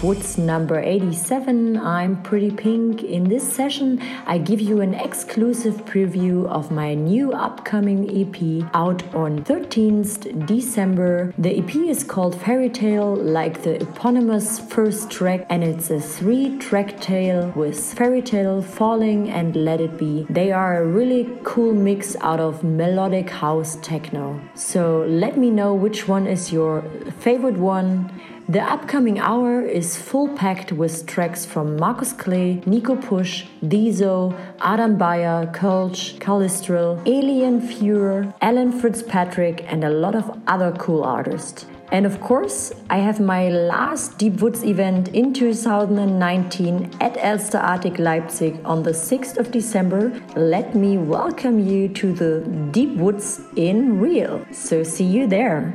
Woods number 87. I'm Pretty Pink. In this session, I give you an exclusive preview of my new upcoming EP out on 13th December. The EP is called Fairy Tale, like the eponymous first track, and it's a three track tale with Fairy Tale, Falling, and Let It Be. They are a really cool mix out of melodic house techno. So let me know which one is your favorite one. The upcoming hour is full packed with tracks from Markus Klee, Nico Pusch, Dieso, Adam Beyer, Kölsch, Callistril, Alien Führer, Alan Fitzpatrick, and a lot of other cool artists. And of course, I have my last Deep Woods event in 2019 at Elsterartig Leipzig on the 6th of December. Let me welcome you to the Deep Woods in real. So see you there.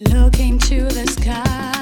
Looking to the sky.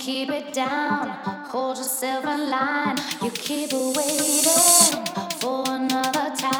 keep it down, hold yourself in line. You keep waiting for another time.